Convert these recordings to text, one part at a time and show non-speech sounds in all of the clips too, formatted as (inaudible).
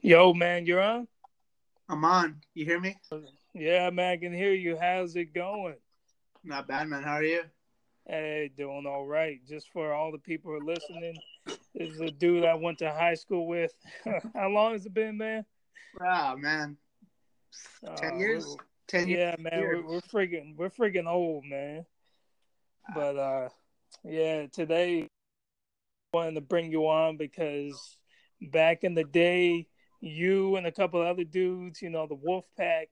Yo, man, you're on? I'm on. You hear me? Yeah, man, I can hear you. How's it going? Not bad, man. How are you? Hey, doing all right. Just for all the people who are listening, this is a dude I went to high school with. (laughs) How long has it been, man? Wow, man. Ten uh, years? Ten yeah, years. man. We're, we're freaking we're freaking old, man. But uh yeah, today I wanted to bring you on because back in the day you and a couple other dudes, you know, the Wolf Pack,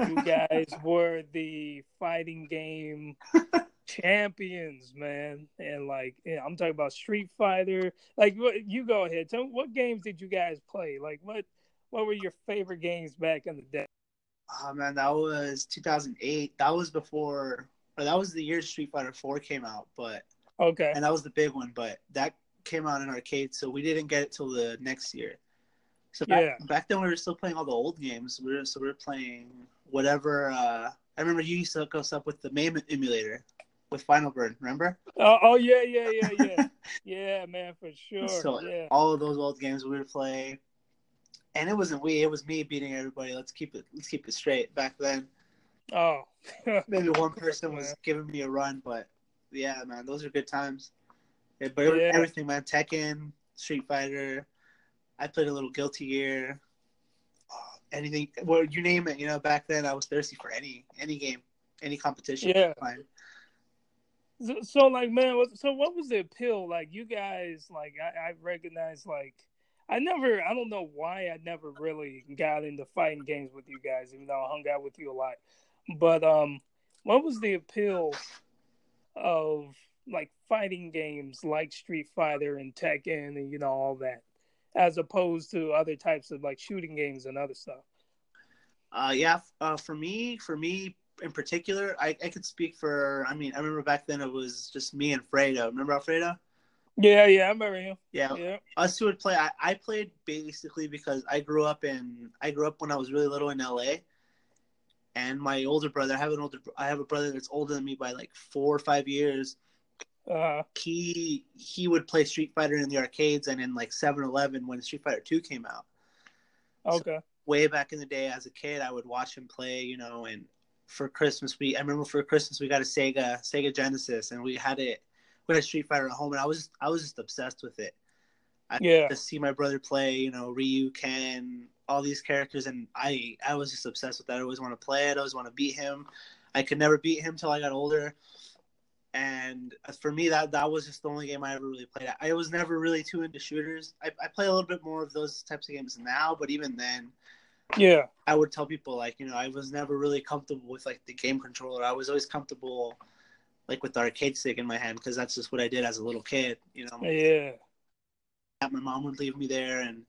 you (laughs) guys were the fighting game (laughs) champions, man. And like, yeah, I'm talking about Street Fighter. Like, what you go ahead. Tell me, what games did you guys play? Like, what what were your favorite games back in the day? Oh man, that was 2008. That was before, or that was the year Street Fighter 4 came out. But okay, and that was the big one. But that came out in arcade, so we didn't get it till the next year. So back, yeah. back then we were still playing all the old games. We were so we were playing whatever. Uh, I remember you used to hook us up with the MAME emulator with Final Burn. Remember? Oh, oh yeah, yeah, yeah, yeah, (laughs) yeah, man, for sure. So yeah. all of those old games we would play, and it wasn't we, it was me beating everybody. Let's keep it, let's keep it straight. Back then, oh, (laughs) maybe one person was giving me a run, but yeah, man, those are good times. Yeah, but yeah. everything, man. Tekken, Street Fighter, I played a little Guilty Gear. Oh, anything, well, you name it. You know, back then I was thirsty for any any game, any competition. Yeah. So, so, like, man, so what was the appeal? Like, you guys, like, I, I recognize, like, I never, I don't know why I never really got into fighting games with you guys, even though I hung out with you a lot. But um, what was the appeal of like fighting games like Street Fighter and Tekken and you know all that? As opposed to other types of like shooting games and other stuff? Uh, yeah, uh, for me, for me in particular, I, I could speak for. I mean, I remember back then it was just me and Fredo. Remember Alfredo? Yeah, yeah, I remember him. Yeah, yeah. us two would play. I, I played basically because I grew up in. I grew up when I was really little in LA, and my older brother. I have an older. I have a brother that's older than me by like four or five years, uh, he he would play Street Fighter in the arcades and in like 7-Eleven when Street Fighter Two came out. Okay. So way back in the day, as a kid, I would watch him play. You know, and for Christmas, we I remember for Christmas we got a Sega Sega Genesis, and we had it. We had Street Fighter at home, and I was I was just obsessed with it. I yeah. To see my brother play, you know, Ryu, Ken, all these characters, and I I was just obsessed with that. I always want to play it. I always want to beat him. I could never beat him till I got older and uh, for me that that was just the only game I ever really played. I was never really too into shooters. I, I play a little bit more of those types of games now, but even then, yeah, I would tell people like you know I was never really comfortable with like the game controller. I was always comfortable like with the arcade stick in my hand because that's just what I did as a little kid. You know, yeah. My mom would leave me there, and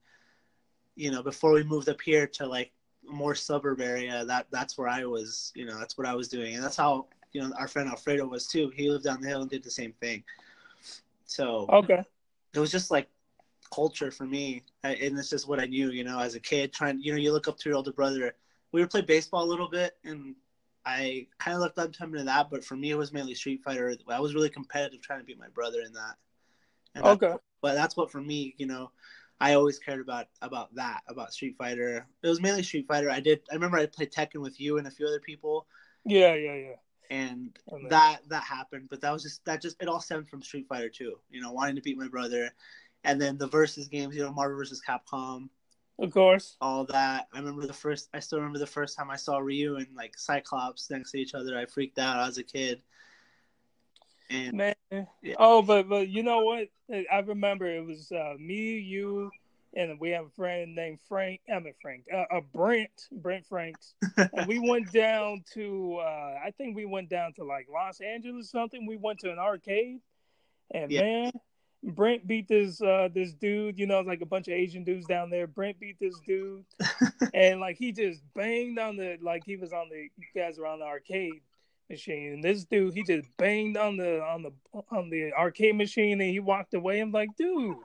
you know before we moved up here to like more suburb area, that that's where I was. You know, that's what I was doing, and that's how you know our friend Alfredo was too. He lived down the hill and did the same thing. So okay, it was just like culture for me, and it's just what I knew. You know, as a kid, trying you know you look up to your older brother. We would play baseball a little bit, and I kind of looked up to him in that. But for me, it was mainly Street Fighter. I was really competitive, trying to beat my brother in that. And okay, but that's what for me, you know. I always cared about about that about Street Fighter. It was mainly Street Fighter. I did. I remember I played Tekken with you and a few other people. Yeah, yeah, yeah and that that happened. But that was just that just it all stemmed from Street Fighter 2. You know, wanting to beat my brother, and then the versus games. You know, Marvel versus Capcom. Of course. All that. I remember the first. I still remember the first time I saw Ryu and like Cyclops next to each other. I freaked out as a kid. And, Man, yeah. oh, but but you know what? I remember it was uh, me, you, and we have a friend named Frank. I mean Frank, uh, uh Brent, Brent Franks, and we (laughs) went down to. Uh, I think we went down to like Los Angeles something. We went to an arcade, and yeah. man, Brent beat this uh, this dude. You know, like a bunch of Asian dudes down there. Brent beat this dude, (laughs) and like he just banged on the like he was on the you guys were on the arcade machine. And this dude, he just banged on the on the on the arcade machine, and he walked away. I'm like, dude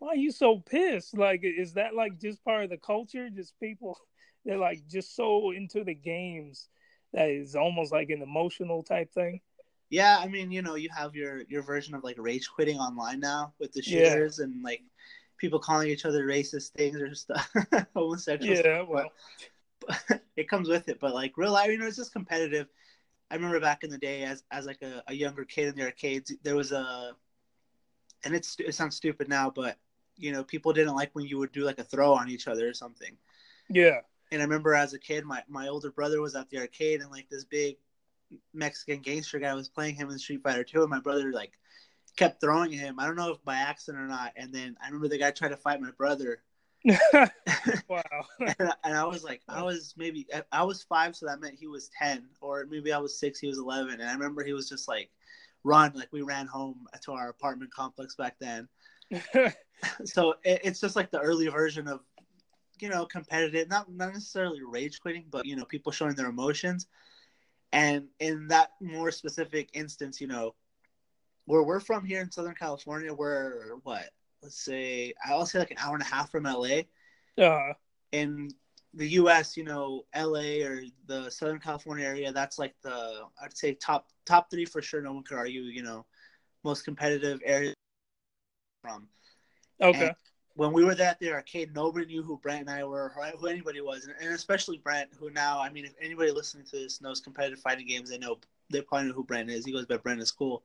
why are you so pissed? Like, is that like just part of the culture? Just people, (laughs) they're like just so into the games that is almost like an emotional type thing. Yeah, I mean, you know, you have your your version of like rage quitting online now with the shooters, yeah. and like people calling each other racist things or stuff, (laughs) homosexual. Yeah, stuff, well, but (laughs) it comes with it. But like real life, you know, it's just competitive. I remember back in the day, as as like a, a younger kid in the arcades, there was a, and it's it sounds stupid now, but you know, people didn't like when you would do like a throw on each other or something. yeah, And I remember as a kid, my my older brother was at the arcade, and like this big Mexican gangster guy was playing him in Street Fighter 2, and my brother like kept throwing him. I don't know if by accident or not. And then I remember the guy tried to fight my brother, (laughs) (laughs) wow. (laughs) and, I, and I was like, I was maybe I was five, so that meant he was ten, or maybe I was six, he was eleven. And I remember he was just like, run, like we ran home to our apartment complex back then. So it, it's just like the early version of, you know, competitive, not not necessarily rage quitting, but you know, people showing their emotions. And in that more specific instance, you know, where we're from here in Southern California, we're what? Let's say I'll say like an hour and a half from LA. uh, in the U.S., you know, L.A. or the Southern California area, that's like the I'd say top top three for sure. No one could argue. You know, most competitive area from. okay. And when we were that there at the arcade, nobody knew who Brent and I were, or who anybody was, and, and especially Brent, who now, I mean, if anybody listening to this knows competitive fighting games, they know they probably know who Brent is. He goes by Brent is cool.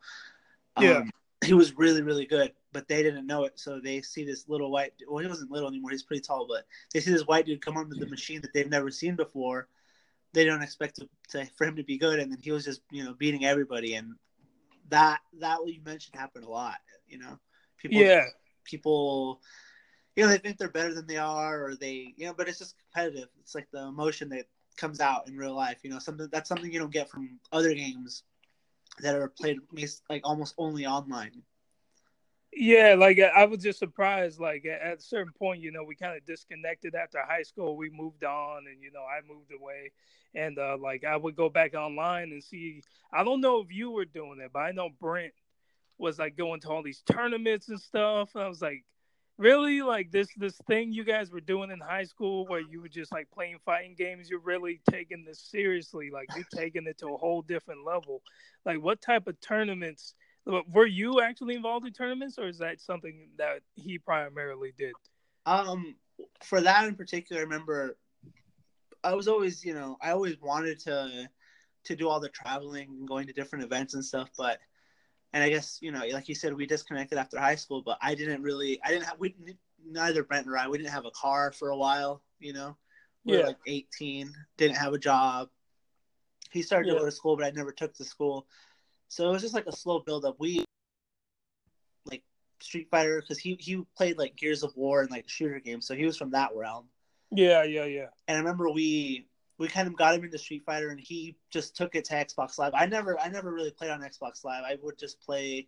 Yeah. Um, he was really, really good, but they didn't know it. So they see this little white. Well, he wasn't little anymore. He's pretty tall, but they see this white dude come onto the machine that they've never seen before. They don't expect to, to for him to be good, and then he was just you know beating everybody, and that that what you mentioned happened a lot. You know, people yeah, people you know they think they're better than they are or they you know but it's just competitive it's like the emotion that comes out in real life you know something that's something you don't get from other games that are played like almost only online yeah. Like I was just surprised. Like at at a certain point, you know, we kind of disconnected after high school. We moved on, and you know, I moved away. And uh, like I would go back online and see. I don't know if you were doing it, but I know Brent was like going to all these tournaments and stuff. And I was like, really like this this thing you guys were doing in high school where you were just like playing fighting games you're really taking this seriously like you're taking it to a whole different level like what type of tournaments were you actually involved in tournaments or is that something that he primarily did um for that in particular i remember i was always you know i always wanted to to do all the traveling and going to different events and stuff but and I guess you know, like you said, we disconnected after high school, but I didn't really, I didn't have, we neither Brent nor I, we didn't have a car for a while. You know, we Yeah. were like 18, didn't have a job. He started to go to school, but I never took to school, so it was just like a slow build up. We like Street Fighter because he he played like Gears of War and like shooter games, so he was from that realm. yeah yeah yeah And I remember we we kind of got him into Street Fighter, and he just took it to Xbox Live. I never I never really played on Xbox Live. I would just play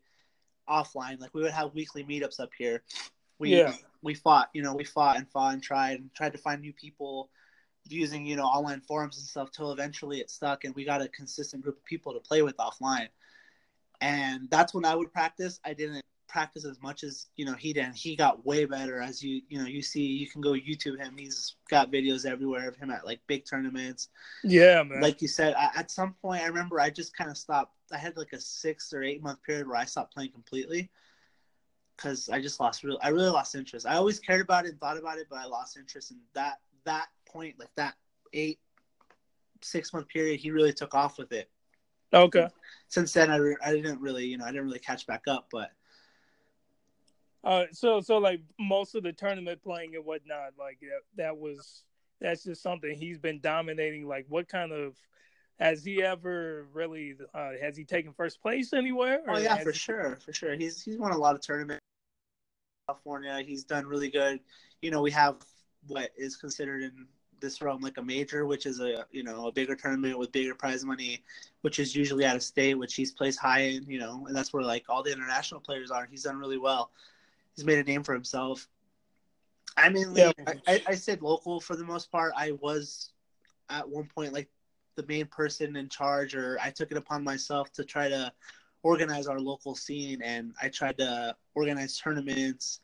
offline. Like we would have weekly meetups up here. We Yeah. we fought, you know, we fought and fought and tried and tried to find new people using you know online forums and stuff till eventually it stuck and we got a consistent group of people to play with offline. And that's when I would practice. I didn't practice as much as you know he did. He got way better as you you know you see. You can go YouTube him. He's got videos everywhere of him at like big tournaments. yeah man Like you said, I, at some point I remember I just kind of stopped. I had like a six or eight month period where I stopped playing completely because I just lost real. I really lost interest. I always cared about it and thought about it, but I lost interest in that that point, like that eight six month period. He really took off with it. okay Since then, I, re- I didn't really you know I didn't really catch back up, but. Uh, so so like most of the tournament playing and whatnot, like that, that was that's just something he's been dominating. Like, what kind of has he ever really uh, has he taken first place anywhere? Oh yeah, for he- sure, for sure. He's he's won a lot of tournaments. California, he's done really good. You know, we have what is considered in this realm like a major, which is a you know a bigger tournament with bigger prize money, which is usually out of state, which he's placed high in. You know, and that's where like all the international players are. He's done really well. He's made a name for himself. I mean, Yeah. I, I, said local for the most part. I was at one point like the main person in charge, or I took it upon myself to try to organize our local scene, and I tried to organize tournaments,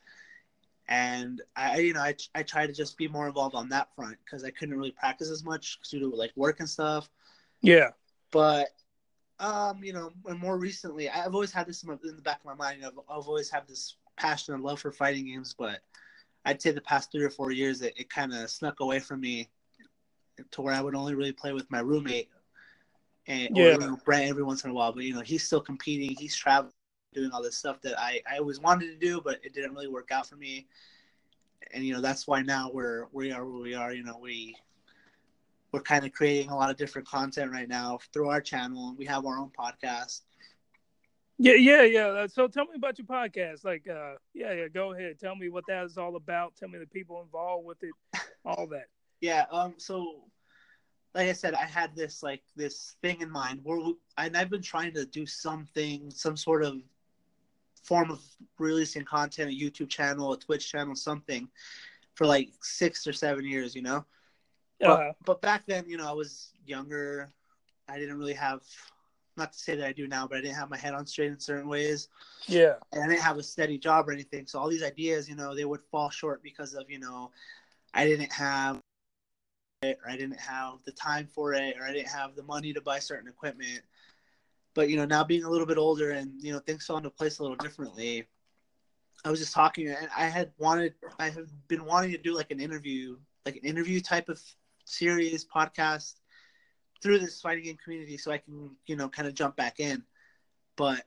and I, you know, I, I tried to just be more involved on that front because I couldn't really practice as much due to like work and stuff. Yeah, But, um, you know, and more recently, I've always had this in, my, in the back of my mind. I've, I've always had this passion and love for fighting games, but I'd say the past three or four years, it, it kind of snuck away from me to where I would only really play with my roommate and Yeah. or, you know, Brent every once in a while. But you know, he's still competing. He's traveling, doing all this stuff that I I always wanted to do, but it didn't really work out for me. And you know, that's why now we're we are where we are. You know, we we're kind of creating a lot of different content right now through our channel. And we have our own podcast. Yeah, yeah, yeah. Uh, So tell me about your podcast. Like, uh, yeah, yeah. Go ahead. Tell me what that is all about. Tell me the people involved with it. All that. Yeah. Um. So, like I said, I had this like this thing in mind where we, and I've been trying to do something, some sort of form of releasing content, a YouTube channel, a Twitch channel, something, for like six or seven years. You know. But, Uh, but back then, you know, I was younger. I didn't really have, not to say that I do now, but I didn't have my head on straight in certain ways. yeah. and I didn't have a steady job or anything. So all these ideas, you know, they would fall short because of, you know, I didn't have it or I didn't have the time for it or I didn't have the money to buy certain equipment. But, you know, now being a little bit older and, you know, things fell into place a little differently. I was just talking and I had wanted I have been wanting to do like an interview, like an interview type of series podcast through this fighting game community so I can, you know, kind of jump back in. But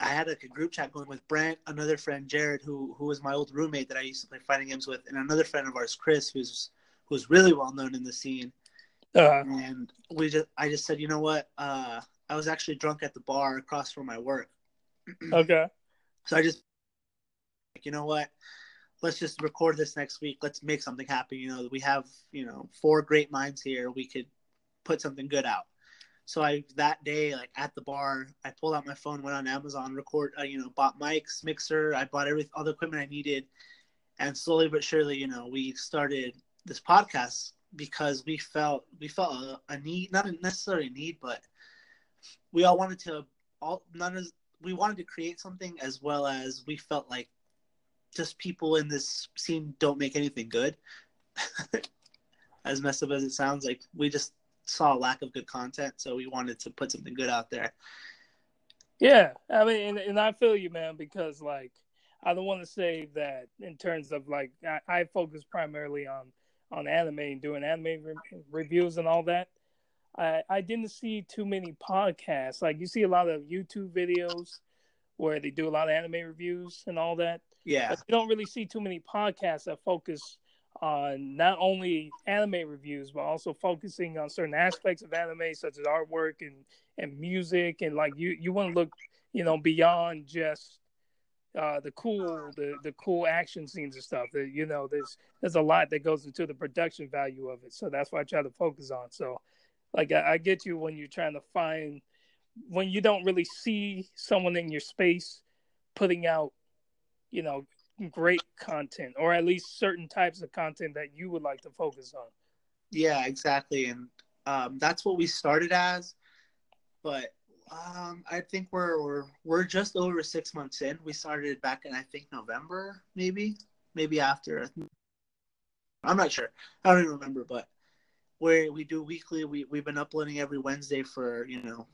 I had like a group chat going with Brent, another friend Jared, who who was my old roommate that I used to play fighting games with, and another friend of ours, Chris, who's who's really well known in the scene. Uh, And we just I just said, you know what? Uh, I was actually drunk at the bar across from my work, (clears throat) okay. so I just like, you know what? Let's just record this next week. Let's make something happen. You know, we have you know four great minds here. We could put something good out. So I that day, like at the bar, I pulled out my phone, went on Amazon, record, uh, you know, bought mics, mixer. I bought every all the equipment I needed, and slowly but surely, you know, we started this podcast because we felt we felt a, a need, not necessarily a need, but we all wanted to all none of we wanted to create something as well as we felt like just people in this scene don't make anything good. (laughs) as messed up as it sounds, like we just saw a lack of good content, so we wanted to put something good out there. Yeah, I mean, and, and I feel you, man, because like I don't want to say that in terms of like I, I focus primarily on on anime and doing anime re- reviews and all that. I I didn't see too many podcasts. Like you see a lot of YouTube videos where they do a lot of anime reviews and all that. Yeah, But you don't really see too many podcasts that focus on not only anime reviews, but also focusing on certain aspects of anime, such as artwork and, and music. And like you, you want to look, you know, beyond just uh, the cool, the, the cool action scenes and stuff. That you know, there's there's a lot that goes into the production value of it. So that's what I try to focus on. So, like, I, I get you when you're trying to find when you don't really see someone in your space putting out you know great content or at least certain types of content that you would like to focus on yeah, exactly, and um, that's what we started as. But um, I think we're we're we're just over six months in. We started back in I think November, maybe, maybe after. I'm not sure. I don't even remember, but where we do weekly. We we've been uploading every Wednesday for you know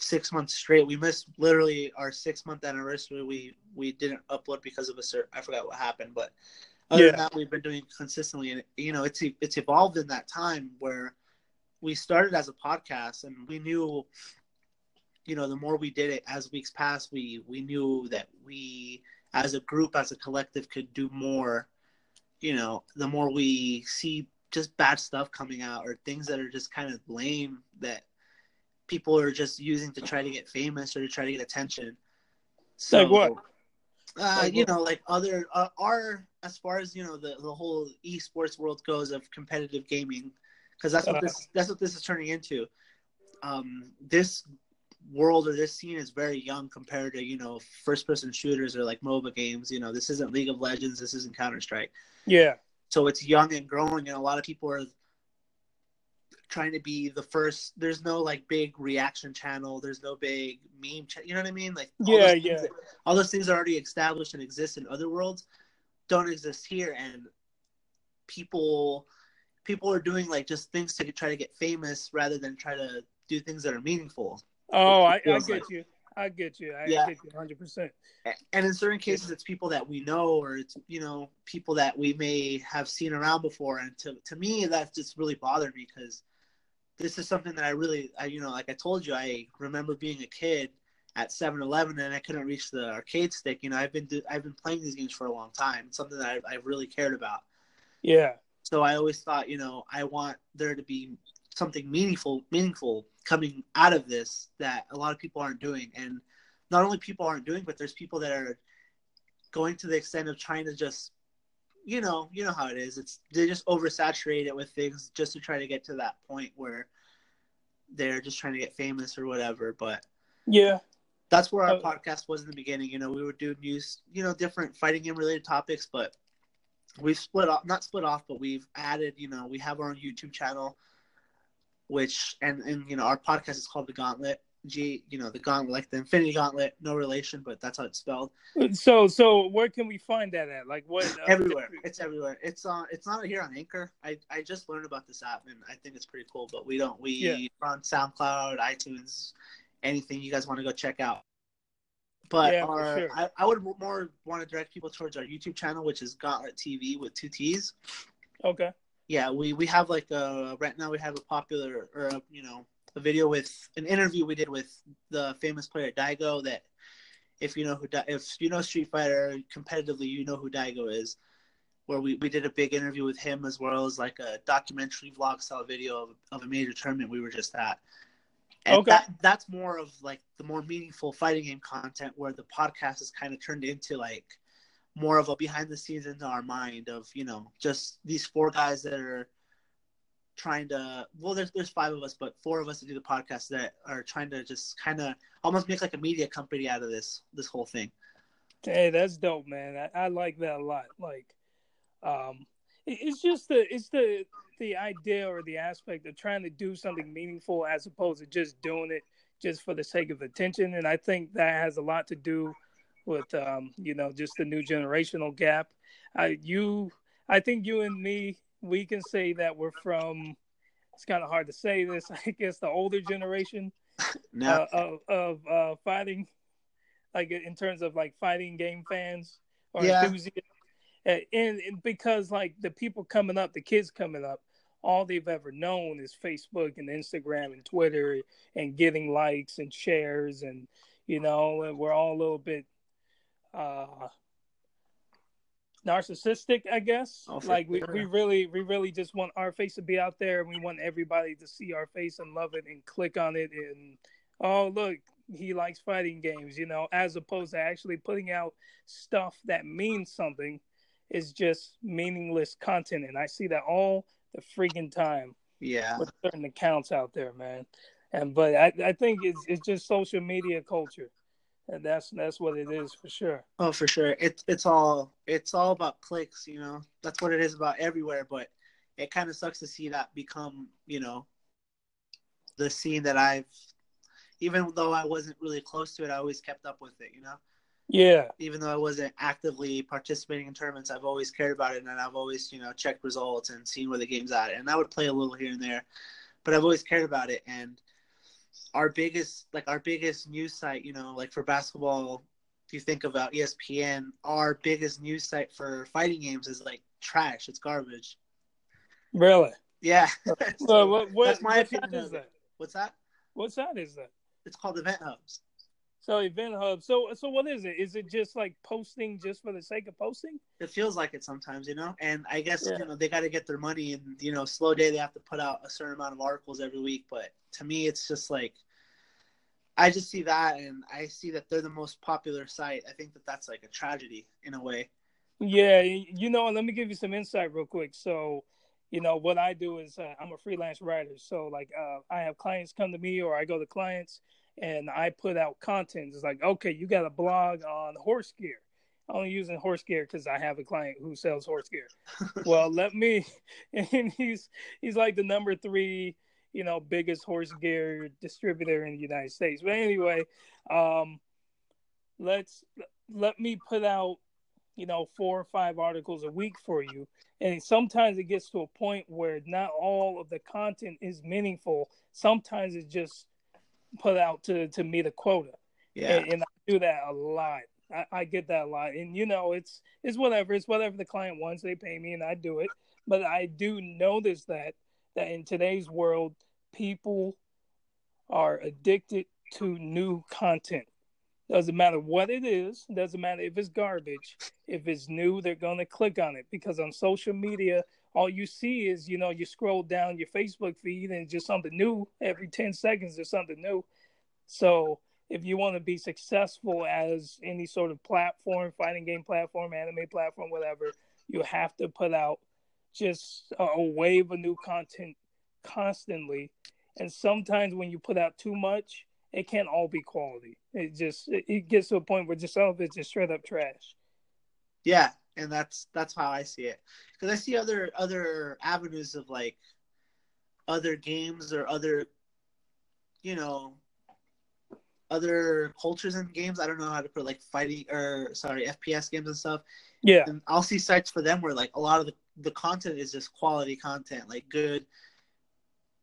six months straight. We missed literally our six month anniversary. We we didn't upload because of a certain I forgot what happened, but other Yeah. than that, we've been doing consistently, and you know it's it's evolved in that time where we started as a podcast, and we knew, you know, the more we did it as weeks passed, we we knew that we as a group, as a collective, could do more. You know, the more we see just bad stuff coming out or things that are just kind of lame that people are just using to try to get famous or to try to get attention. So, Like what? Uh, Like you what? know, like other uh, our as far as you know the the whole esports world goes of competitive gaming, because that's what Uh. this that's what this is turning into. Um, this world or this scene is very young compared to you know first person shooters or like MOBA games. You know, this isn't League of Legends, this isn't Counter Strike yeah so it's young and growing and a lot of people are trying to be the first there's no like big reaction channel there's no big meme cha- you know what i mean like all Yeah, those yeah. that- all those things are already established and exist in other worlds don't exist here and people people are doing like just things to try to get famous rather than try to do things that are meaningful oh i, I get like- you I get you. I Yeah. get you 100. percent and in certain cases it's people that we know or it's you know people that we may have seen around before and to, to me that just really bothered me because this is something that i really I, you know like i told you i remember being a kid at 7-eleven and i couldn't reach the arcade stick you know i've been do, i've been playing these games for a long time. It's something that I, I really cared about. Yeah. so i always thought you know i want there to be something meaningful meaningful coming out of this that a lot of people aren't doing. And not only people aren't doing but there's people that are going to the extent of trying to just you know you know how it is. It's they just oversaturate it with things just to try to get to that point where they're just trying to get famous or whatever but Yeah. that's where our Uh, podcast was in the beginning. You know we would do news you know different fighting game related topics but we've split off not split off but we've added you know we have our own youtube channel which and and you know our podcast is called the gauntlet g you know the gauntlet like the infinity gauntlet no relation but that's how it's spelled So so where can we find that at? Like what? uh, everywhere it's everywhere it's on it's not here on anchor i i just learned about this app and i think it's pretty cool but we don't we Yeah. on soundcloud itunes anything you guys want to go check out but Yeah, our, sure. I, I would more want to direct people towards our youtube channel which is gauntlet tv with two t's Okay. yeah we we have like a right now we have a popular or a, you know a video with an interview we did with the famous player daigo that if you know who if you know street fighter competitively you know who daigo is where we, we did a big interview with him as well as like a documentary vlog style video of, of a major tournament we were just at and Okay. that, that's more of like the more meaningful fighting game content where the podcast is kind of turned into like more of a behind the scenes into our mind of you know just these four guys that are trying to well there's there's five of us but four of us to do the podcast that are trying to just kind of almost make like a media company out of this this whole thing Hey, that's dope, man. I, I like that a lot. Like, um, it- it's just the it's the the idea or the aspect of trying to do something meaningful as opposed to just doing it just for the sake of attention. And I think that has a lot to do with um, you know just the new generational gap. I you I think you and me we can say that we're from. It's kind of hard to say this. (laughs) I guess the older generation now uh, of of uh, fighting, like in terms of like fighting game fans or Yeah. enthusiasts, and, and because like the people coming up, the kids coming up, all they've ever known is Facebook and Instagram and Twitter and getting likes and shares and you know and we're all a little bit uh narcissistic i guess. Oh, like we, we really we really just want our face to be out there and we want everybody to see our face and love it and click on it and oh look he likes fighting games you know as opposed to actually putting out stuff that means something is just meaningless content and i see that all the freaking time yeah. with certain accounts out there man. And but i, I think it's, it's just social media culture and that's that's what it is for sure Oh, for sure. It's it's all it's all about clicks, you know. That's what it is about everywhere. But it kind of sucks to see that become, you know, the scene that I've, even though I wasn't really close to it, I always kept up with it, you know. yeah Even though I wasn't actively participating in tournaments, I've always cared about it, and I've always, you know, checked results and seen where the game's at. And I would play a little here and there, but I've always cared about it. And our biggest, like our biggest news site, you know, like for basketball if you think about ESPN, our biggest news site for fighting games is like trash. It's garbage. really Yeah. well (laughs) So, what, (laughs) what, that's my what opinion side is that What's that? what side is that It's called EventHubs. So event hub so so what is it is it just like posting just for the sake of posting It feels like it sometimes, you know. And I guess Yeah. you know they got to get their money, and you know, slow day they have to put out a certain amount of articles every week. But to me, it's just like I just see that, and I see that they're the most popular site. I think that that's like a tragedy in a way. Yeah, you know, let me give you some insight real quick. So, you know, what I do is uh, I'm a freelance writer. So, like, uh, I have clients come to me, or I go to clients, and I put out content. It's like, okay, you got a blog on horse gear. I'm only using horse gear because I have a client who sells horse gear. (laughs) well, let me, (laughs) and he's he's like the number three, you know, biggest horse gear distributor in the United States. But anyway, um, let's let me put out you know, four or five articles a week for you. And sometimes it gets to a point where not all of the content is meaningful. Sometimes it's just put out to, to meet a quota. Yeah. and, and I do that a lot. I, I get that a lot, and you know, it's it's whatever. It's whatever the client wants. They pay me, and I do it. But I do notice that that in today's world, people are addicted to new content. Doesn't matter what it is. Doesn't matter if it's garbage. If it's new, they're gonna click on it because on social media, all you see is you know you scroll down your Facebook feed and just something new every ten seconds. There's something new. So if you want to be successful as any sort of platform, fighting game platform, anime platform, whatever, you have to put out just a wave of new content constantly. And sometimes when you put out too much, it can't all be quality. It just it, it gets to a point where just some of it's just straight up trash. Yeah, and that's that's how I see it. Because I see other other avenues of like other games or other, you know, other cultures in games. I don't know how to put like fighting or sorry FPS games and stuff. Yeah, And I'll see sites for them where like a lot of the the content is just quality content, like good,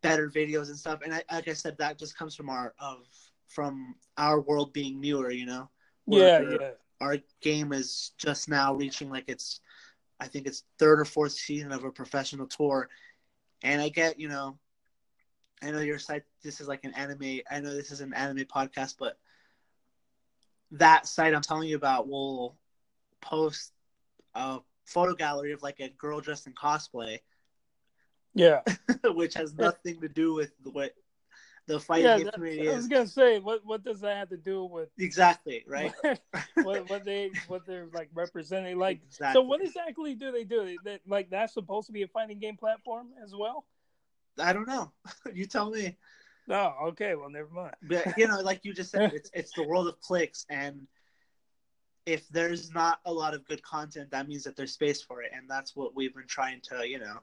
better videos and stuff. And I, like I said, that just comes from our of from our world being newer, you know. yeah, yeah. Our game is just now reaching like its, I think it's third or fourth season of a professional tour, and I get you know. I know your site. This is like an anime. I know this is an anime podcast, but that site I'm telling you about will post a photo gallery of like a girl dressed in cosplay, Yeah, (laughs) which has nothing to do with what the fighting yeah. that- community I was is. gonna say, what what does that have to do with Exactly right. (laughs) what what they what they're like representing? Like, exactly. so what exactly do they do? That like that's supposed to be a fighting game platform as well? I don't know. (laughs) you tell me. No, okay, well, never mind. But you know, like you just said, it's it's the world of clicks, and if there's not a lot of good content, that means that there's space for it, and that's what we've been trying to, you know,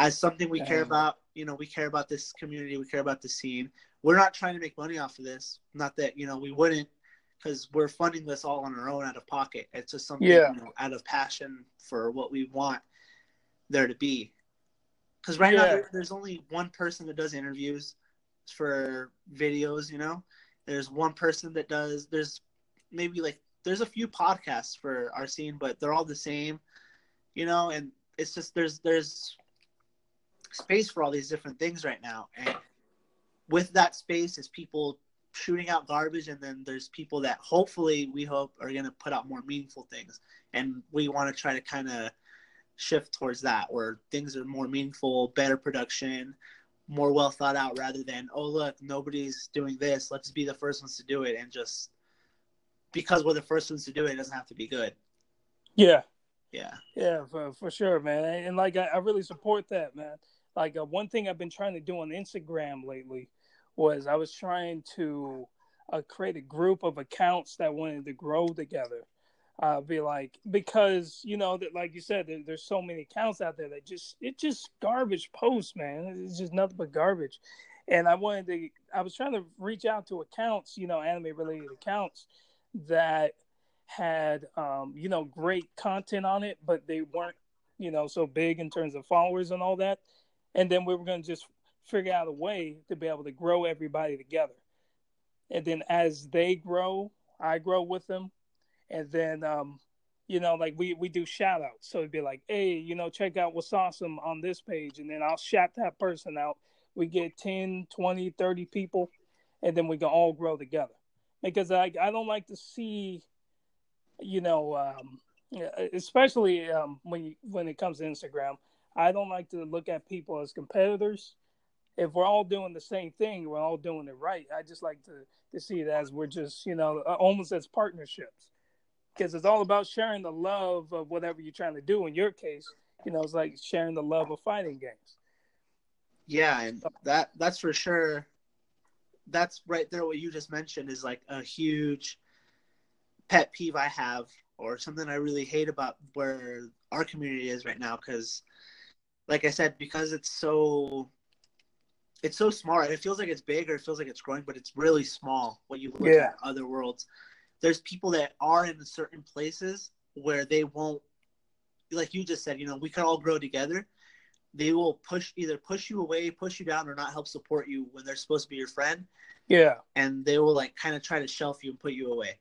as something we care about. You know, we care about this community, we care about the scene. We're not trying to make money off of this. Not that you know we wouldn't, because we're funding this all on our own out of pocket. It's just something Yeah. you know, out of passion for what we want there to be. Because right Yeah. now there, there's only one person that does interviews for videos. You know, there's one person that does. There's maybe like there's a few podcasts for our scene, but they're all the same. You know, and it's just there's there's space for all these different things right now, and with that space is people shooting out garbage, and then there's people that hopefully we hope are going to put out more meaningful things, and we want to try to kind of shift towards that where things are more meaningful, better production, more well thought out rather than oh look nobody's doing this. Let's be the first ones to do it. And just because we're the first ones to do it, it doesn't have to be good. Yeah, yeah. Yeah, for for sure, man. And, and, like I, I really support that, man. Like uh, one thing I've been trying to do on Instagram lately was I was trying to uh, create a group of accounts that wanted to grow together. Uh, be like because you know that like you said there, there's so many accounts out there that just it just garbage posts man. It's just nothing but garbage. And i wanted to i was trying to reach out to accounts you know anime related accounts that had um you know great content on it but they weren't you know so big in terms of followers and all that and then we were going to just figure out a way to be able to grow everybody together. And then as they grow i grow with them. And then um you know like we we do shout outs. So it'd be like hey you know check out what's awesome on this page. And then i'll shout that person out. We get 10 20 30 people and then we can all grow together. Because i i don't like to see you know um especially um when you when it comes to instagram i don't like to look at people as competitors if we're all doing the same thing we're all doing it right i just like to to see it as we're just you know uh, almost as partnerships because it's all about sharing the love of whatever you're trying to do. In your case, you know, it's like sharing the love of fighting games. yeah and that that's for sure that's right there what you just mentioned is like a huge pet peeve i have or something i really hate about where our community is right now because like i said because it's so it's so small it feels like it's big or it feels like it's growing but it's really small when you look Yeah. at other worlds there's people that are in certain places where they won't like you just said you know we could all grow together they will push either push you away, push you down, or not help support you when they're supposed to be your friend. Yeah. And they will like kind of try to shelf you and put you away.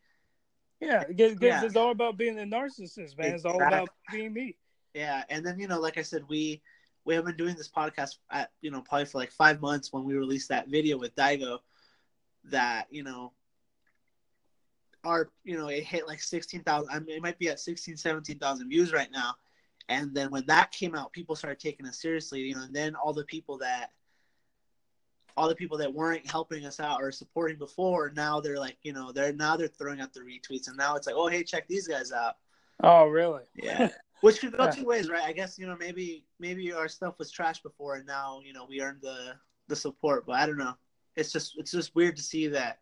Yeah, because Yeah. it's all about being a narcissist, man. It's all about being me. Yeah, and then you know, like I said, we we have been doing this podcast at you know probably for like five months when we released that video with Daigo. That you know, our you know it hit like sixteen thousand. I mean, it might be at 16, 17,000 views right now. And then when that came out, people started taking us seriously. You know, and then all the people that all the people that weren't helping us out or supporting before now they're like you know they're now they're throwing out the retweets and now it's like oh hey check these guys out Oh, really? yeah. (laughs) Which could go Yeah. two ways, right? I guess, you know, maybe maybe our stuff was trash before and now, you know, we earned the the support, but I don't know. It's just it's just weird to see that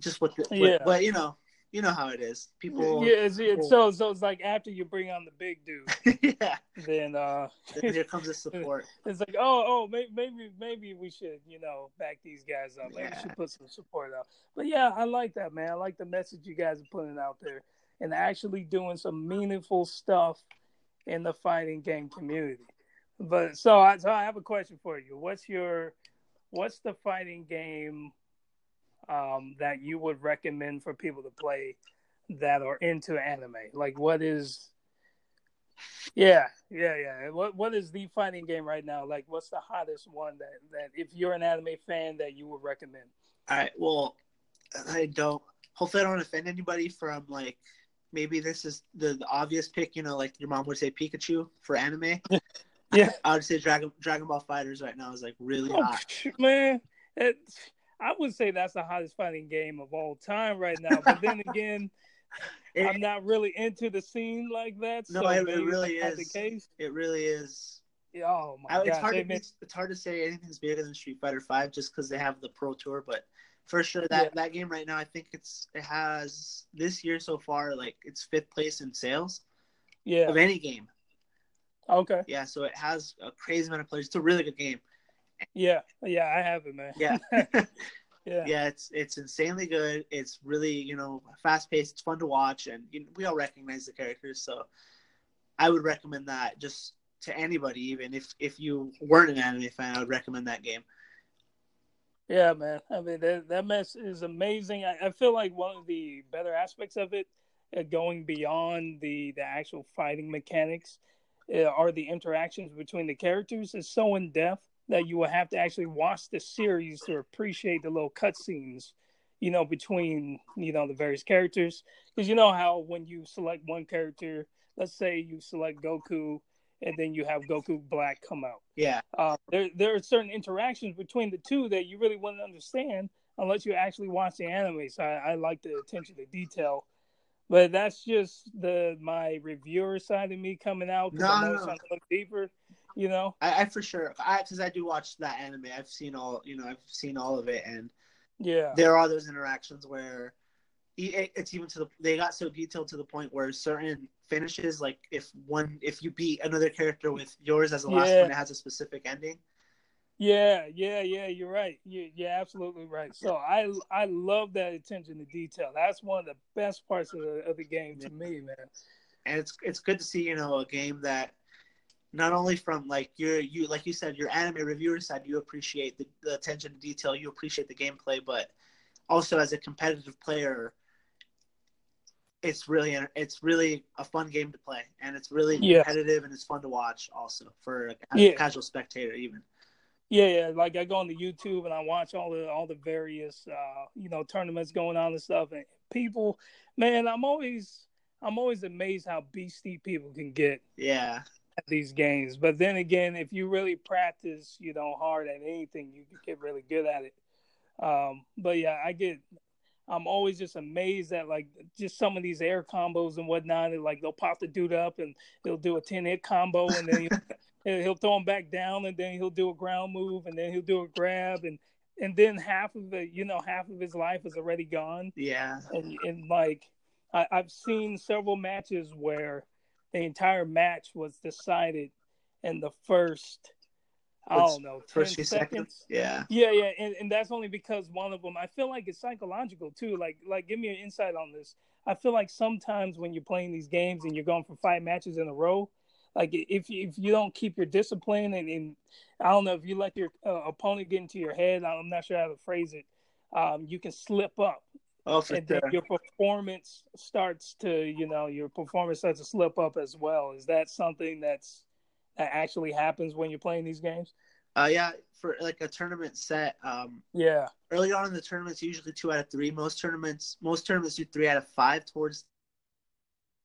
just what the, Yeah. but, but you know, you know how it is. People yeah, it's, it's, people- so so it's like after you bring on the big dude, (laughs) yeah. then uh, Then here comes the (laughs) support. it's like oh oh maybe maybe maybe we should you know back these guys up. Maybe we should put some support out. But yeah, I like that man. I like the message you guys are putting out there and actually doing some meaningful stuff in the fighting game community. But so I so I have a question for you. What's your what's the fighting game um, that you would recommend for people to play that are into anime? Like, what is? Yeah, yeah, yeah. What what is the fighting game right now? Like, what's the hottest one that that if you're an anime fan that you would recommend? All right. Well, I don't. Hopefully, I don't offend anybody from like maybe this is the, the obvious pick. You know, like your mom would say Pikachu for anime. (laughs) Yeah. I would say Dragon Dragon Ball FighterZ right now is like really Oh, hot. man, it, I would say that's the hottest fighting game of all time right now. But then (laughs) again, It- I'm not really into the scene like that. No, so it- it really is. the case. It really is. Yeah, Oh my I, it's god, hard. To, it's, it's hard to say anything's bigger than Street Fighter Five just because they have the Pro Tour. But for sure, that Yeah. that game right now, I think it's it has this year so far like it's fifth place in sales yeah. of any game. Okay. Yeah, so it has a crazy amount of players. It's a really good game. Yeah. Yeah. I have it, man. Yeah. (laughs) Yeah. yeah, it's it's insanely good. It's really you know fast paced. It's fun to watch, and you we all recognize the characters. So I would recommend that just to anybody, even if if you weren't an anime fan, I would recommend that game. Yeah, man. I mean, that that mess is amazing. I, I feel like one of the better aspects of it, uh, going beyond the the actual fighting mechanics, uh, are the interactions between the characters. Is so in depth that you will have to actually watch the series to appreciate the little cutscenes, you know, between you know the various characters. Because you know how when you select one character, let's say you select Goku, and then you have Goku Black come out Yeah, uh, there there are certain interactions between the two that you really wouldn't understand unless you actually watch the anime. So I, I like the attention to detail, but that's just the my reviewer side of me coming out No, I know no, no. look deeper. You know, I, I for sure, I because I do watch that anime. I've seen all, you know, I've seen all of it, and yeah, there are those interactions where it- it's even to the they got so detailed to the point where certain finishes, like if one if you beat another character with yours as the last Yeah. one, it has a specific ending. yeah, yeah, yeah. You're right. You, you're absolutely right. So I I love that attention to detail. That's one of the best parts of the, of the game to me, man. and it's it's good to see you know a game that not only from like your you like you said your anime reviewer side you appreciate the, the attention to detail you appreciate the gameplay but also as a competitive player it's really it's really a fun game to play and it's really Yeah. competitive and it's fun to watch also for a Yeah. casual spectator even Yeah, yeah. Like I go on the YouTube and I watch all the all the various uh, you know tournaments going on and stuff. And people, man, I'm always I'm always amazed how beastie people can get yeah at these games. But then again, if you really practice, you know, hard at anything, you can get really good at it. Um, but yeah, I get. I'm always just amazed at like just some of these air combos and whatnot. And like they'll pop the dude up and he'll do a ten hit combo and then he'll, (laughs) he'll he'll throw him back down and then he'll do a ground move and then he'll do a grab and and then half of the you know half of his life is already gone yeah and, and like I, I've seen several matches where the entire match was decided in the first I First- don't know 10 first few seconds. seconds yeah Yeah, yeah, and, and that's only because one of them. I feel like it's psychological too. Like, like, give me an insight on this. I feel like sometimes when you're playing these games and you're going for five matches in a row, like if if you don't keep your discipline and, and I don't know if you let your uh, opponent get into your head, I'm not sure how to phrase it. Um, you can slip up, Oh, and sure. then your performance starts to you know your performance starts to slip up as well. Is that something that's that actually happens when you're playing these games? Uh, yeah, for like a tournament set, um, Yeah. early on in the tournaments, usually two out of three. Most tournaments, most tournaments do three out of five towards.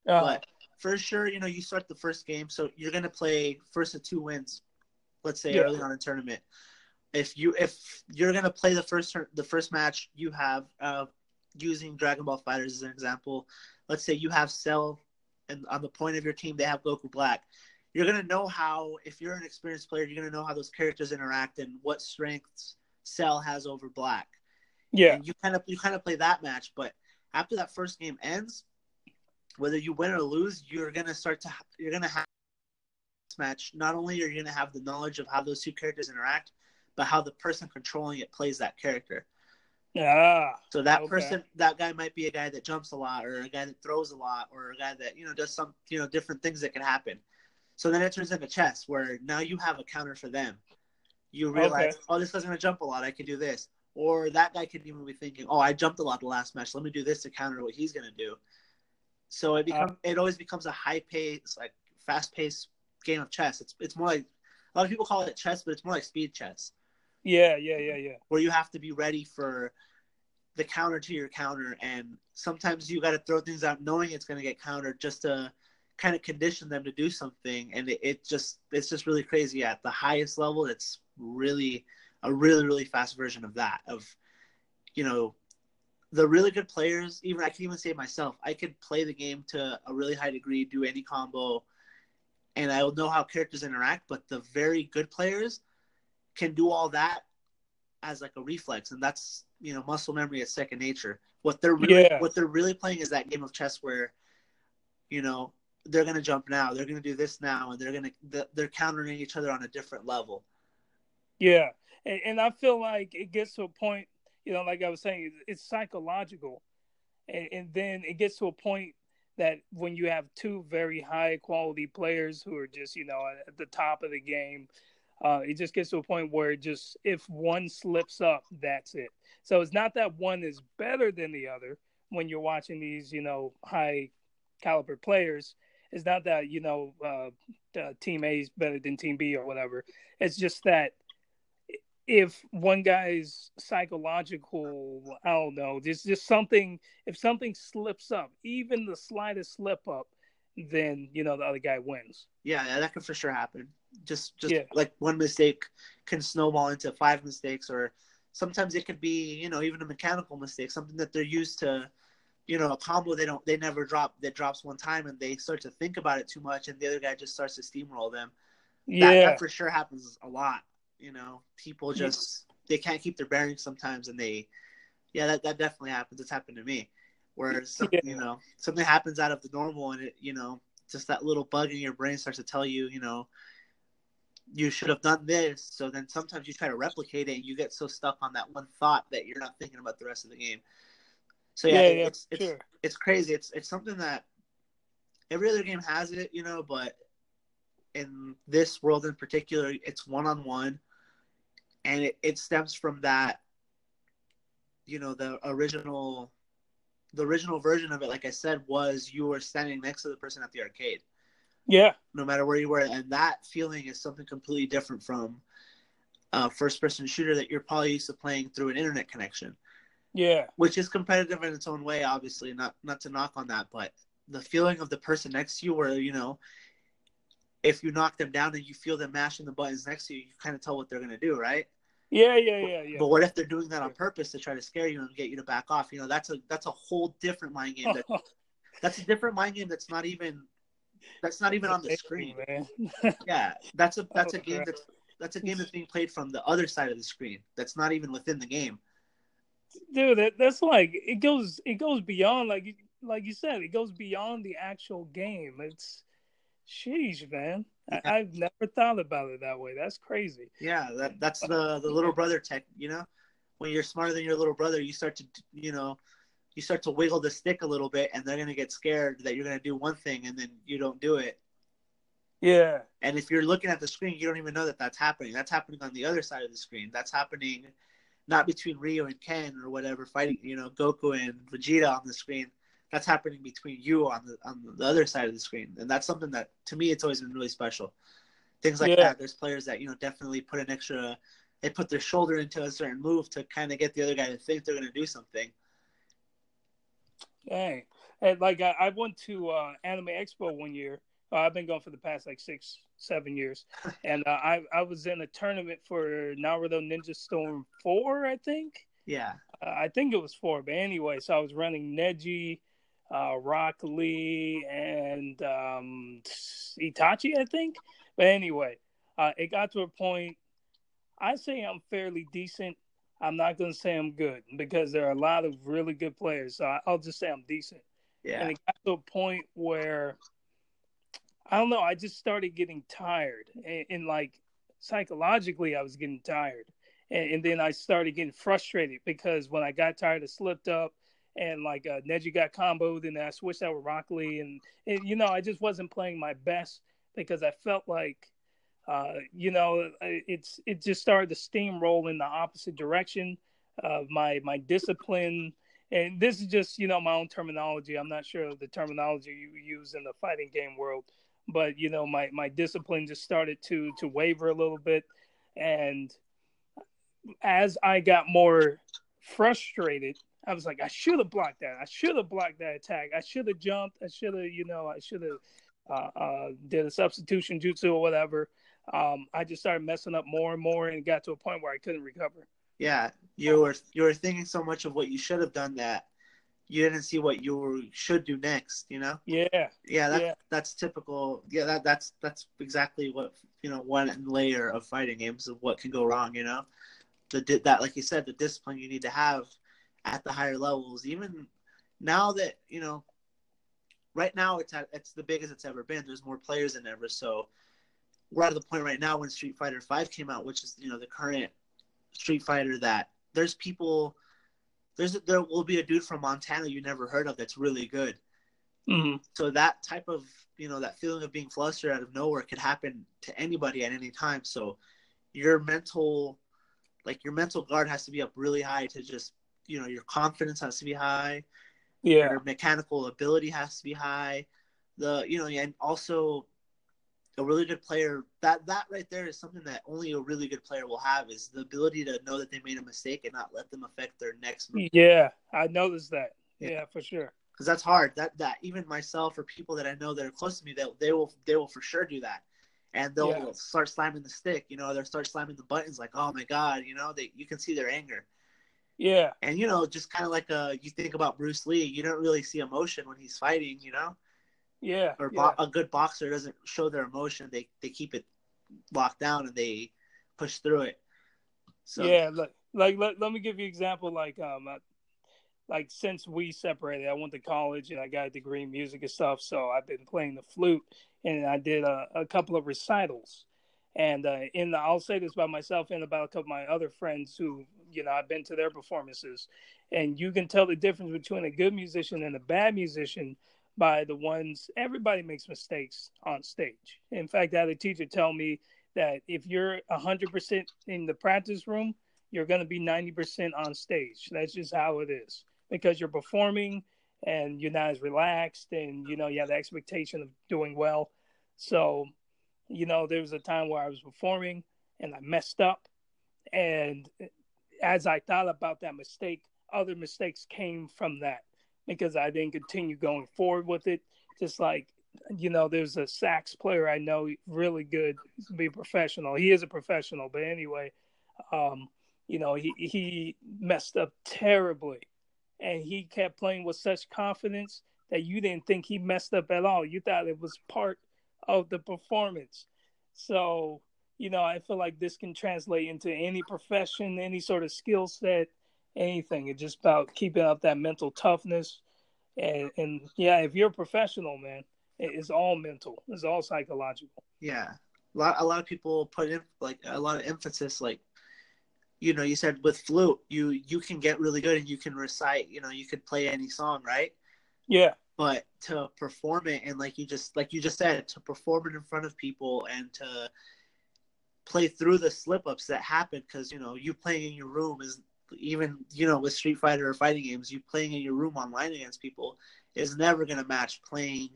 Uh, But for sure, you know, you start the first game, so you're gonna play first of two wins. Let's say Yeah. early on in the tournament. If you if you're gonna play the first the first match you have, uh, using Dragon Ball FighterZ as an example, let's say you have Cell, and on the point of your team they have Goku Black. You're gonna know how if you're an experienced player, you're gonna know how those characters interact and what strengths Cell has over Black yeah. and you kind of you kind of play that match. But after that first game ends, whether you win or lose, you're gonna start to you're gonna have this match. Not only are you gonna have the knowledge of how those two characters interact, but how the person controlling it plays that character. yeah So that Okay. person, that guy might be a guy that jumps a lot, or a guy that throws a lot, or a guy that you know does some you know different things that can happen. So then it turns into chess, where now you have a counter for them. You realize, Okay. oh, this guy's gonna jump a lot. I can do this. Or that guy could even be thinking, oh, I jumped a lot the last match. Let me do this to counter what he's gonna do. So it uh, becomes, it always becomes a high pace, like fast paced game of chess. It's it's more like a lot of people call it chess, but it's more like speed chess Yeah. Yeah. Yeah. Yeah. where you have to be ready for the counter to your counter and sometimes you got to throw things out knowing it's going to get countered just to kind of condition them to do something and it, it just it's just really crazy at the highest level it's really a really really fast version of that of you know the really good players even i can even say myself i could play the game to a really high degree do any combo and i will know how characters interact but the very good players can do all that as like a reflex and that's you know muscle memory is second nature what they're really Yeah. what they're really playing is that game of chess where you know they're going to jump now they're going to do this now and they're going to they're countering each other on a different level Yeah, and, and I feel like it gets to a point, you know, like I was saying, it's psychological, and, and then it gets to a point that when you have two very high quality players who are just, you know, at the top of the game, uh, it just gets to a point where it just if one slips up, that's it. So it's not that one is better than the other when you're watching these, you know, high caliber players. It's not that you know uh, uh, team A is better than team B or whatever. It's just that if one guy's psychological, I don't know, there's just something. If something slips up, even the slightest slip up, then you know the other guy wins. yeah, yeah that could for sure happen just just Yeah. like one mistake can snowball into five mistakes or sometimes it could be you know even a mechanical mistake something that they're used to you know a combo they don't they never drop that drops one time and they start to think about it too much and the other guy just starts to steamroll them that, Yeah, that for sure happens a lot. You know, people just they can't keep their bearings sometimes, and they, yeah, that, that definitely happens. It's happened to me, where Yeah. you know something happens out of the normal, and it you know just that little bug in your brain starts to tell you you know you should have done this. So then sometimes you try to replicate it, and you get so stuck on that one thought that you're not thinking about the rest of the game. So yeah, yeah, yeah, it's it's sure. it's crazy. It's it's something that every other game has it, you know, but in this world in particular, it's one on one, and it, it stems from that. You know, the original, the original version of it, like I said, was you were standing next to the person at the arcade, Yeah, no matter where you were, and that feeling is something completely different from a first-person shooter that you're probably used to playing through an internet connection yeah, which is competitive in its own way obviously not not to knock on that but the feeling of the person next to you where you know if you knock them down and you feel them mashing the buttons next to you you kind of tell what they're going to do right? Yeah, yeah, yeah, yeah. but what if they're doing that on purpose to try to scare you and get you to back off? You know that's a that's a whole different mind game that, (laughs) that's a different mind game that's not even that's not even on the screen. man. (laughs) yeah that's a that's a Oh, game that's that's a game that's being played from the other side of the screen that's not even within the game dude that, that's like it goes it goes beyond like like you said it goes beyond the actual game it's sheesh man Yeah. I, i've never thought about it that way that's crazy Yeah, that that's uh, the the little brother tech. You know, when you're smarter than your little brother, you start to you know, you start to wiggle the stick a little bit, and they're gonna get scared that you're gonna do one thing and then you don't do it. Yeah. And if you're looking at the screen, you don't even know that that's happening. That's happening on the other side of the screen. That's happening not between Ryu and Ken or whatever fighting, you know, Goku and Vegeta on the screen. That's happening between you on the on the other side of the screen, and that's something that to me it's always been really special. Things like Yeah. that. There's players that you know definitely put an extra. They put their shoulder into a certain move to kind of get the other guy to think they're going to do something. Dang. And like I, I went to uh, Anime Expo one year. Uh, I've been going for the past like six, seven years, (laughs) and uh, I I was in a tournament for Naruto Ninja Storm four, I think. Yeah, Uh, I think it was four, but anyway, so I was running Neji, uh, Rock Lee, and um, Itachi, I think. But anyway, uh, it got to a point. I say I'm fairly decent. I'm not going to say I'm good because there are a lot of really good players. So I'll just say I'm decent. yeah, And it got to a point where I don't know. I just started getting tired, and, and like psychologically, I was getting tired, and, and then I started getting frustrated because when I got tired, I slipped up, and like uh, Neji got comboed, and I switched out with Rock Lee, and, and you know I just wasn't playing my best because I felt like. Uh, you know, it's it just started to steamroll in the opposite direction. of my my discipline and this is just you know my own terminology i'm not sure of the terminology you use in the fighting game world but you know my my discipline just started to to waver a little bit. And as i got more frustrated i was like i should have blocked that. I should have blocked that attack. I should have jumped. I should have you know i should have uh, uh, did a substitution jutsu or whatever. Um, i just started messing up more and more and got to a point where i couldn't recover. Yeah. You were you were thinking so much of what you should have done that you didn't see what you were, should do next. You know. yeah Yeah, that, Yeah. that's typical. Yeah, that that's that's exactly what you know one layer of fighting games of what can go wrong. You know, the that like you said, the discipline you need to have at the higher levels. Even now that you know, right now it's at, it's the biggest it's ever been. There's more players than ever. So we're at the point right now when Street Fighter Five came out, which is you know the current Street Fighter that there's people. There's there will be a dude from Montana you never heard of that's really good. Hmm so that type of you know that feeling of being flustered out of nowhere could happen to anybody at any time. So your mental like your mental guard has to be up really high to just you know your confidence has to be high. Yeah. Your mechanical ability has to be high. The you know and also a really good player that that right there is something that only a really good player will have is the ability to know that they made a mistake and not let them affect their next move Yeah, I noticed that. Yeah. Yeah, for sure. because that's hard. That that even myself or people that I know that are close to me, that they will they will for sure do that, and they'll Yeah. start slamming the stick. You know, they'll start slamming the buttons like, oh my god, you know, they you can see their anger, Yeah, and you know, just kind of like uh, you think about Bruce Lee, you don't really see emotion when he's fighting, you know, yeah, or yeah. a good boxer doesn't show their emotion. They they keep it locked down and they push through it. So yeah. look, like let, let me give you an example. Like, um, I, like since we separated, I went to college and I got a degree in music and stuff. So I've been playing the flute, and I did a, a couple of recitals. And uh, in the, I'll say this about myself and about a couple of my other friends who, you know, I've been to their performances, and you can tell the difference between a good musician and a bad musician by the ones. Everybody makes mistakes on stage. In fact, I had a teacher tell me that if you're hundred percent in the practice room, you're going to be 90% on stage. That's just how it is because you're performing and you're not as relaxed and you know you have the expectation of doing well. So, you know, there was a time where I was performing and I messed up and as I thought about that mistake, other mistakes came from that because I didn't continue going forward with it. Just like, you know, there's a sax player I know really good, to be professional. He is a professional, but anyway, um, you know, he he messed up terribly, and he kept playing with such confidence that you didn't think he messed up at all. You thought it was part of the performance. So, you know, I feel like this can translate into any profession, any sort of skill set, anything. It's just about keeping up that mental toughness. And, and yeah, if you're a professional, man, it's all mental. It's all psychological. Yeah, a lot a lot of people put in like a lot of emphasis like you know you said with flute you you can get really good and you can recite you know you could play any song right Yeah. but to perform it and like you just like you just said to perform it in front of people and to play through the slip ups that happen because you know you playing in your room is even you know with Street Fighter or fighting games, you playing in your room online against people is never going to match playing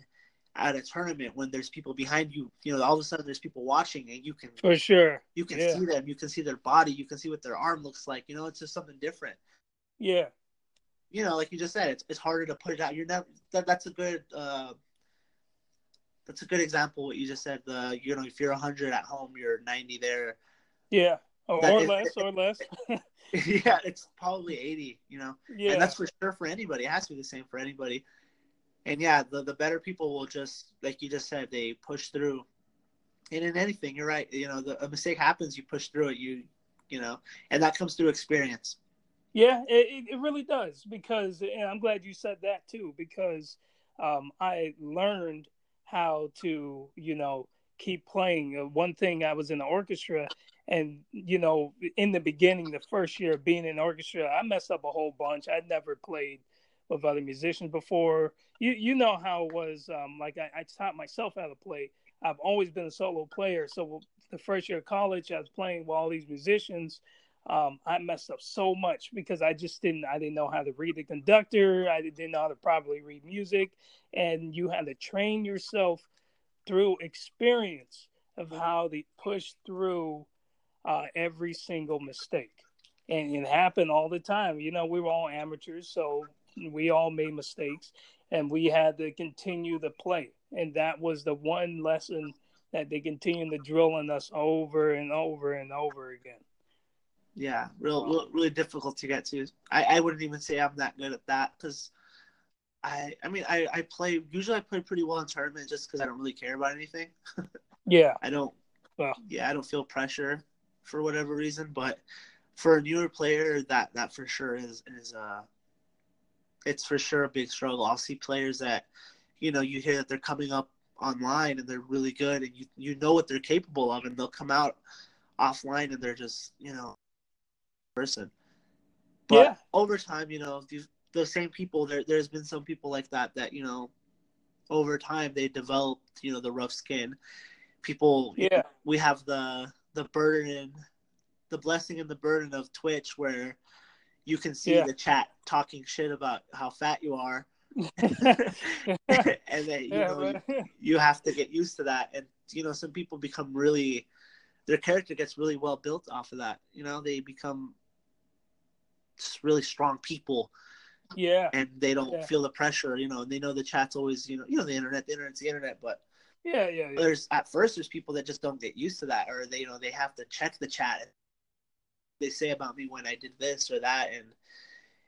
at a tournament when there's people behind you. You know, all of a sudden there's people watching, and you can for sure you can yeah. see them, you can see their body, you can see what their arm looks like. You know, it's just something different. Yeah. You know, like you just said, it's it's harder to put it out. You're never that, that's a good. uh that's a good example. What you just said. The you know, if you're 100 at home, you're 90 there. Yeah, or, or less, or less. (laughs) (laughs) yeah, it's probably 80, you know. Yeah. And that's for sure for anybody. It has to be the same for anybody. And yeah, the the better people will just like you just said, they push through. And in anything, you're right. You know, the, a mistake happens, you push through it. You, you know, and that comes through experience. Yeah, it, it really does because, and I'm glad you said that too because um, I learned how to, you know, keep playing. Uh, one thing I was in the orchestra and you know in the beginning the first year of being in orchestra i messed up a whole bunch. I'd never played with other musicians before. You you know how it was um, like I, I, taught myself how to play. I've always been a solo player. So the first year of college i was playing with all these musicians. Um, i messed up so much because i just didn't i didn't know how to read the conductor. I didn't know how to properly read music. And you had to train yourself through experience of how to push through uh, every single mistake. And it happened all the time. You know, we were all amateurs, so we all made mistakes and we had to continue to play. And that was the one lesson that they continued to drill in us over and over and over again. Yeah, real, real really difficult to get to. I, I wouldn't even say I'm that good at that because I I mean I, I play usually I play pretty well in tournaments just because I don't really care about anything. (laughs) yeah, I don't. Well, yeah, I don't feel pressure for whatever reason. But for a newer player, that that for sure is is uh, it's for sure a big struggle. I'll see players that, you know, you hear that they're coming up online and they're really good, and you you know what they're capable of, and they'll come out offline and they're just you know, person. But yeah. over time, you know, these those same people, there there's been some people like that that you know, over time they developed you know the rough skin. People, yeah, we have the the burden, the blessing and the burden of Twitch, where you can see yeah. the chat talking shit about how fat you are, (laughs) and that you yeah, know you, you have to get used to that. And you know, some people become really, their character gets really well built off of that. You know, they become just really strong people. Yeah. And they don't yeah. feel the pressure, you know, and they know the chat's always, you know, you know, the internet, the internet's the internet, but yeah, yeah. There's at first there's people that just don't get used to that, or they you know they have to check the chat. They say about me when I did this or that, and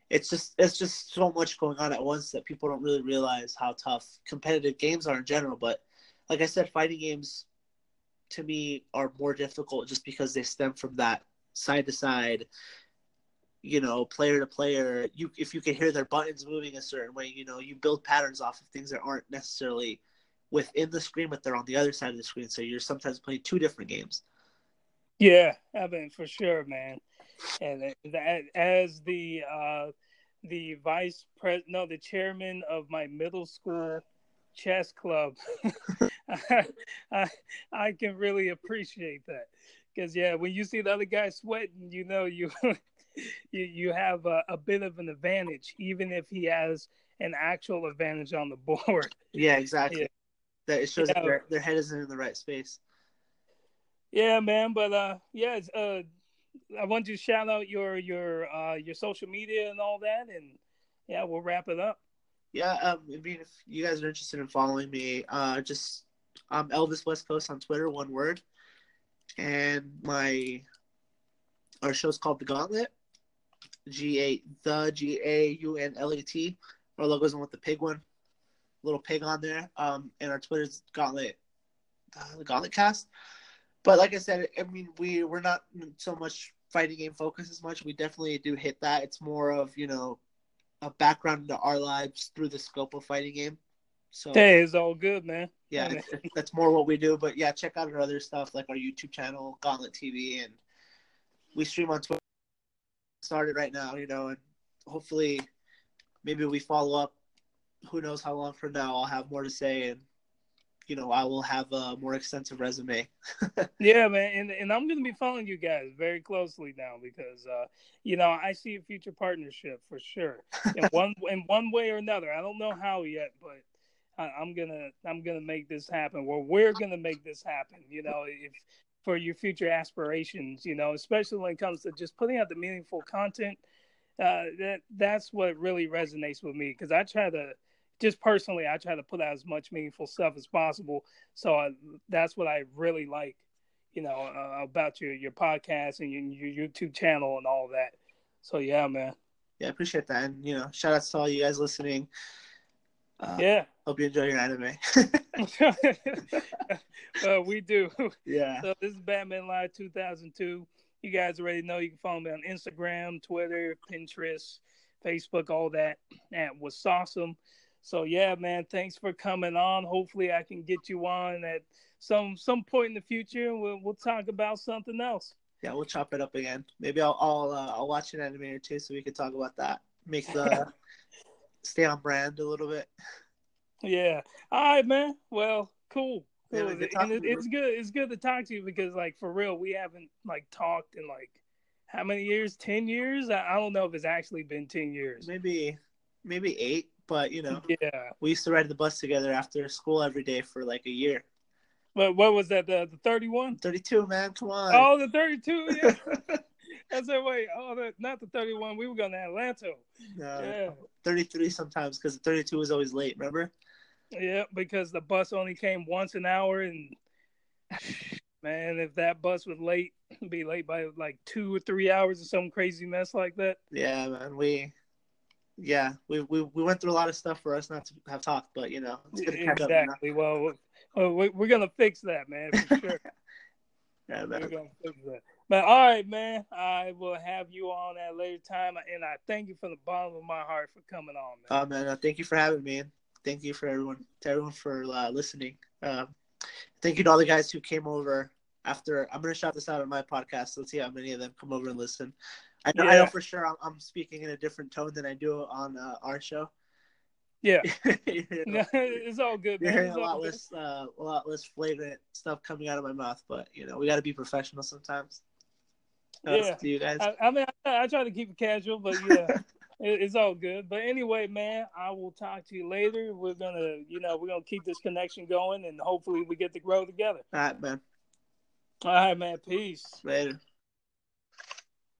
it's just it's just so much going on at once that people don't really realize how tough competitive games are in general. But like I said, fighting games to me are more difficult just because they stem from that side to side you know player to player you if you can hear their buttons moving a certain way you know you build patterns off of things that aren't necessarily within the screen, but they're on the other side of the screen. So you're sometimes playing two different games. Yeah, I mean for sure, man. And that, as the uh, the vice pres no, the chairman of my middle school chess club, I, (laughs) I, I can really appreciate that because yeah, when you see the other guy sweating, you know you (laughs) you you have a, a bit of an advantage, even if he has an actual advantage on the (laughs) board. Yeah, exactly. Yeah that it shows yeah. that their, their head isn't in the right space. Yeah, man. But uh, yeah, uh, I want you to shout out your your uh your social media and all that, and yeah, we'll wrap it up. Yeah, um, I mean, if you guys are interested in following me, uh, just I'm Elvis West Coast on Twitter, one word, and my our show's called The Gauntlet, G A the G A U N L E T. Our logo's on with the pig one little pig on there. Um, and our Twitter's Gauntlet, uh, the Gauntlet Cast. But like I said, I mean, we we're not so much fighting game focus as much. We definitely do hit that. It's more of you know a background into our lives through the scope of fighting game. So hey, it's all good, man. Yeah, that's more what we do. But yeah, check out our other stuff like our YouTube channel, Gauntlet TV, and we stream on Twitter. Started right now, you know, and hopefully, maybe we follow up who knows how long from now I'll have more to say and you know I will have a more extensive resume. (laughs) yeah, man, and and I'm going to be following you guys very closely now because uh, you know I see a future partnership for sure in (laughs) one in one way or another. I don't know how yet, but I, I'm gonna I'm gonna make this happen. Well, we're gonna make this happen. You know, if for your future aspirations, you know, especially when it comes to just putting out the meaningful content. Uh, that that's what really resonates with me because I try to just personally, I try to put out as much meaningful stuff as possible. So I, that's what I really like, you know, uh, about your your podcast and your, your YouTube channel and all that. So yeah, man. Yeah, I appreciate that, and you know, shout out to all you guys listening. Uh, yeah. Hope you enjoy your anime. (laughs) (laughs) uh, we do. Yeah. So this is Batman Live 2002. You guys already know you can follow me on Instagram, Twitter, Pinterest, Facebook, all that at was awesome. So yeah, man, thanks for coming on. Hopefully, I can get you on at some some point in the future. We'll we'll talk about something else. Yeah, we'll chop it up again. Maybe I'll I'll, uh, I'll watch an anime or two so we can talk about that. Make the (laughs) stay on brand a little bit. Yeah. All right, man. Well, cool. Cool. Yeah, it, it's good. It's good to talk to you because, like, for real, we haven't like talked in like how many years? Ten years? I, I don't know if it's actually been ten years. Maybe, maybe eight. But you know, yeah, we used to ride the bus together after school every day for like a year. But what was that? The the thirty one? Thirty two, man. Come on. Oh, the thirty two. (laughs) Yeah. I said, wait, oh, the, not the thirty one. We were going to Atlanta. No, yeah, thirty three sometimes because the thirty two was always late. Remember? Yeah, because the bus only came once an hour, and man, if that bus was late, be late by like two or three hours or some crazy mess like that. Yeah, man, we yeah, we, we we went through a lot of stuff for us not to have talked, but you know, it's to catch exactly. Up, well, well, we're gonna fix that, man, for sure. (laughs) yeah, man. We're gonna fix that. But all right, man, I will have you on at a later time, and I thank you from the bottom of my heart for coming on, man. Oh man, uh, thank you for having me, and thank you for everyone, to everyone for uh, listening. Um, thank you to all the guys who came over after. I'm gonna shout this out on my podcast. Let's see how many of them come over and listen. I know, yeah. I know for sure I'm, I'm, speaking in a different tone than I do on uh, our show. Yeah, (laughs) you know, (laughs) it's all good. You're hearing a lot good. less, uh, a lot less flagrant stuff coming out of my mouth, but you know, we got to be professional sometimes. yeah, to you guys. I, I mean, I, I, try to keep it casual, but yeah, (laughs) it, it's all good. But anyway, man, I will talk to you later. We're gonna, you know, we're gonna keep this connection going, and hopefully, we get to grow together. All right, man. All right, man. Peace. Later.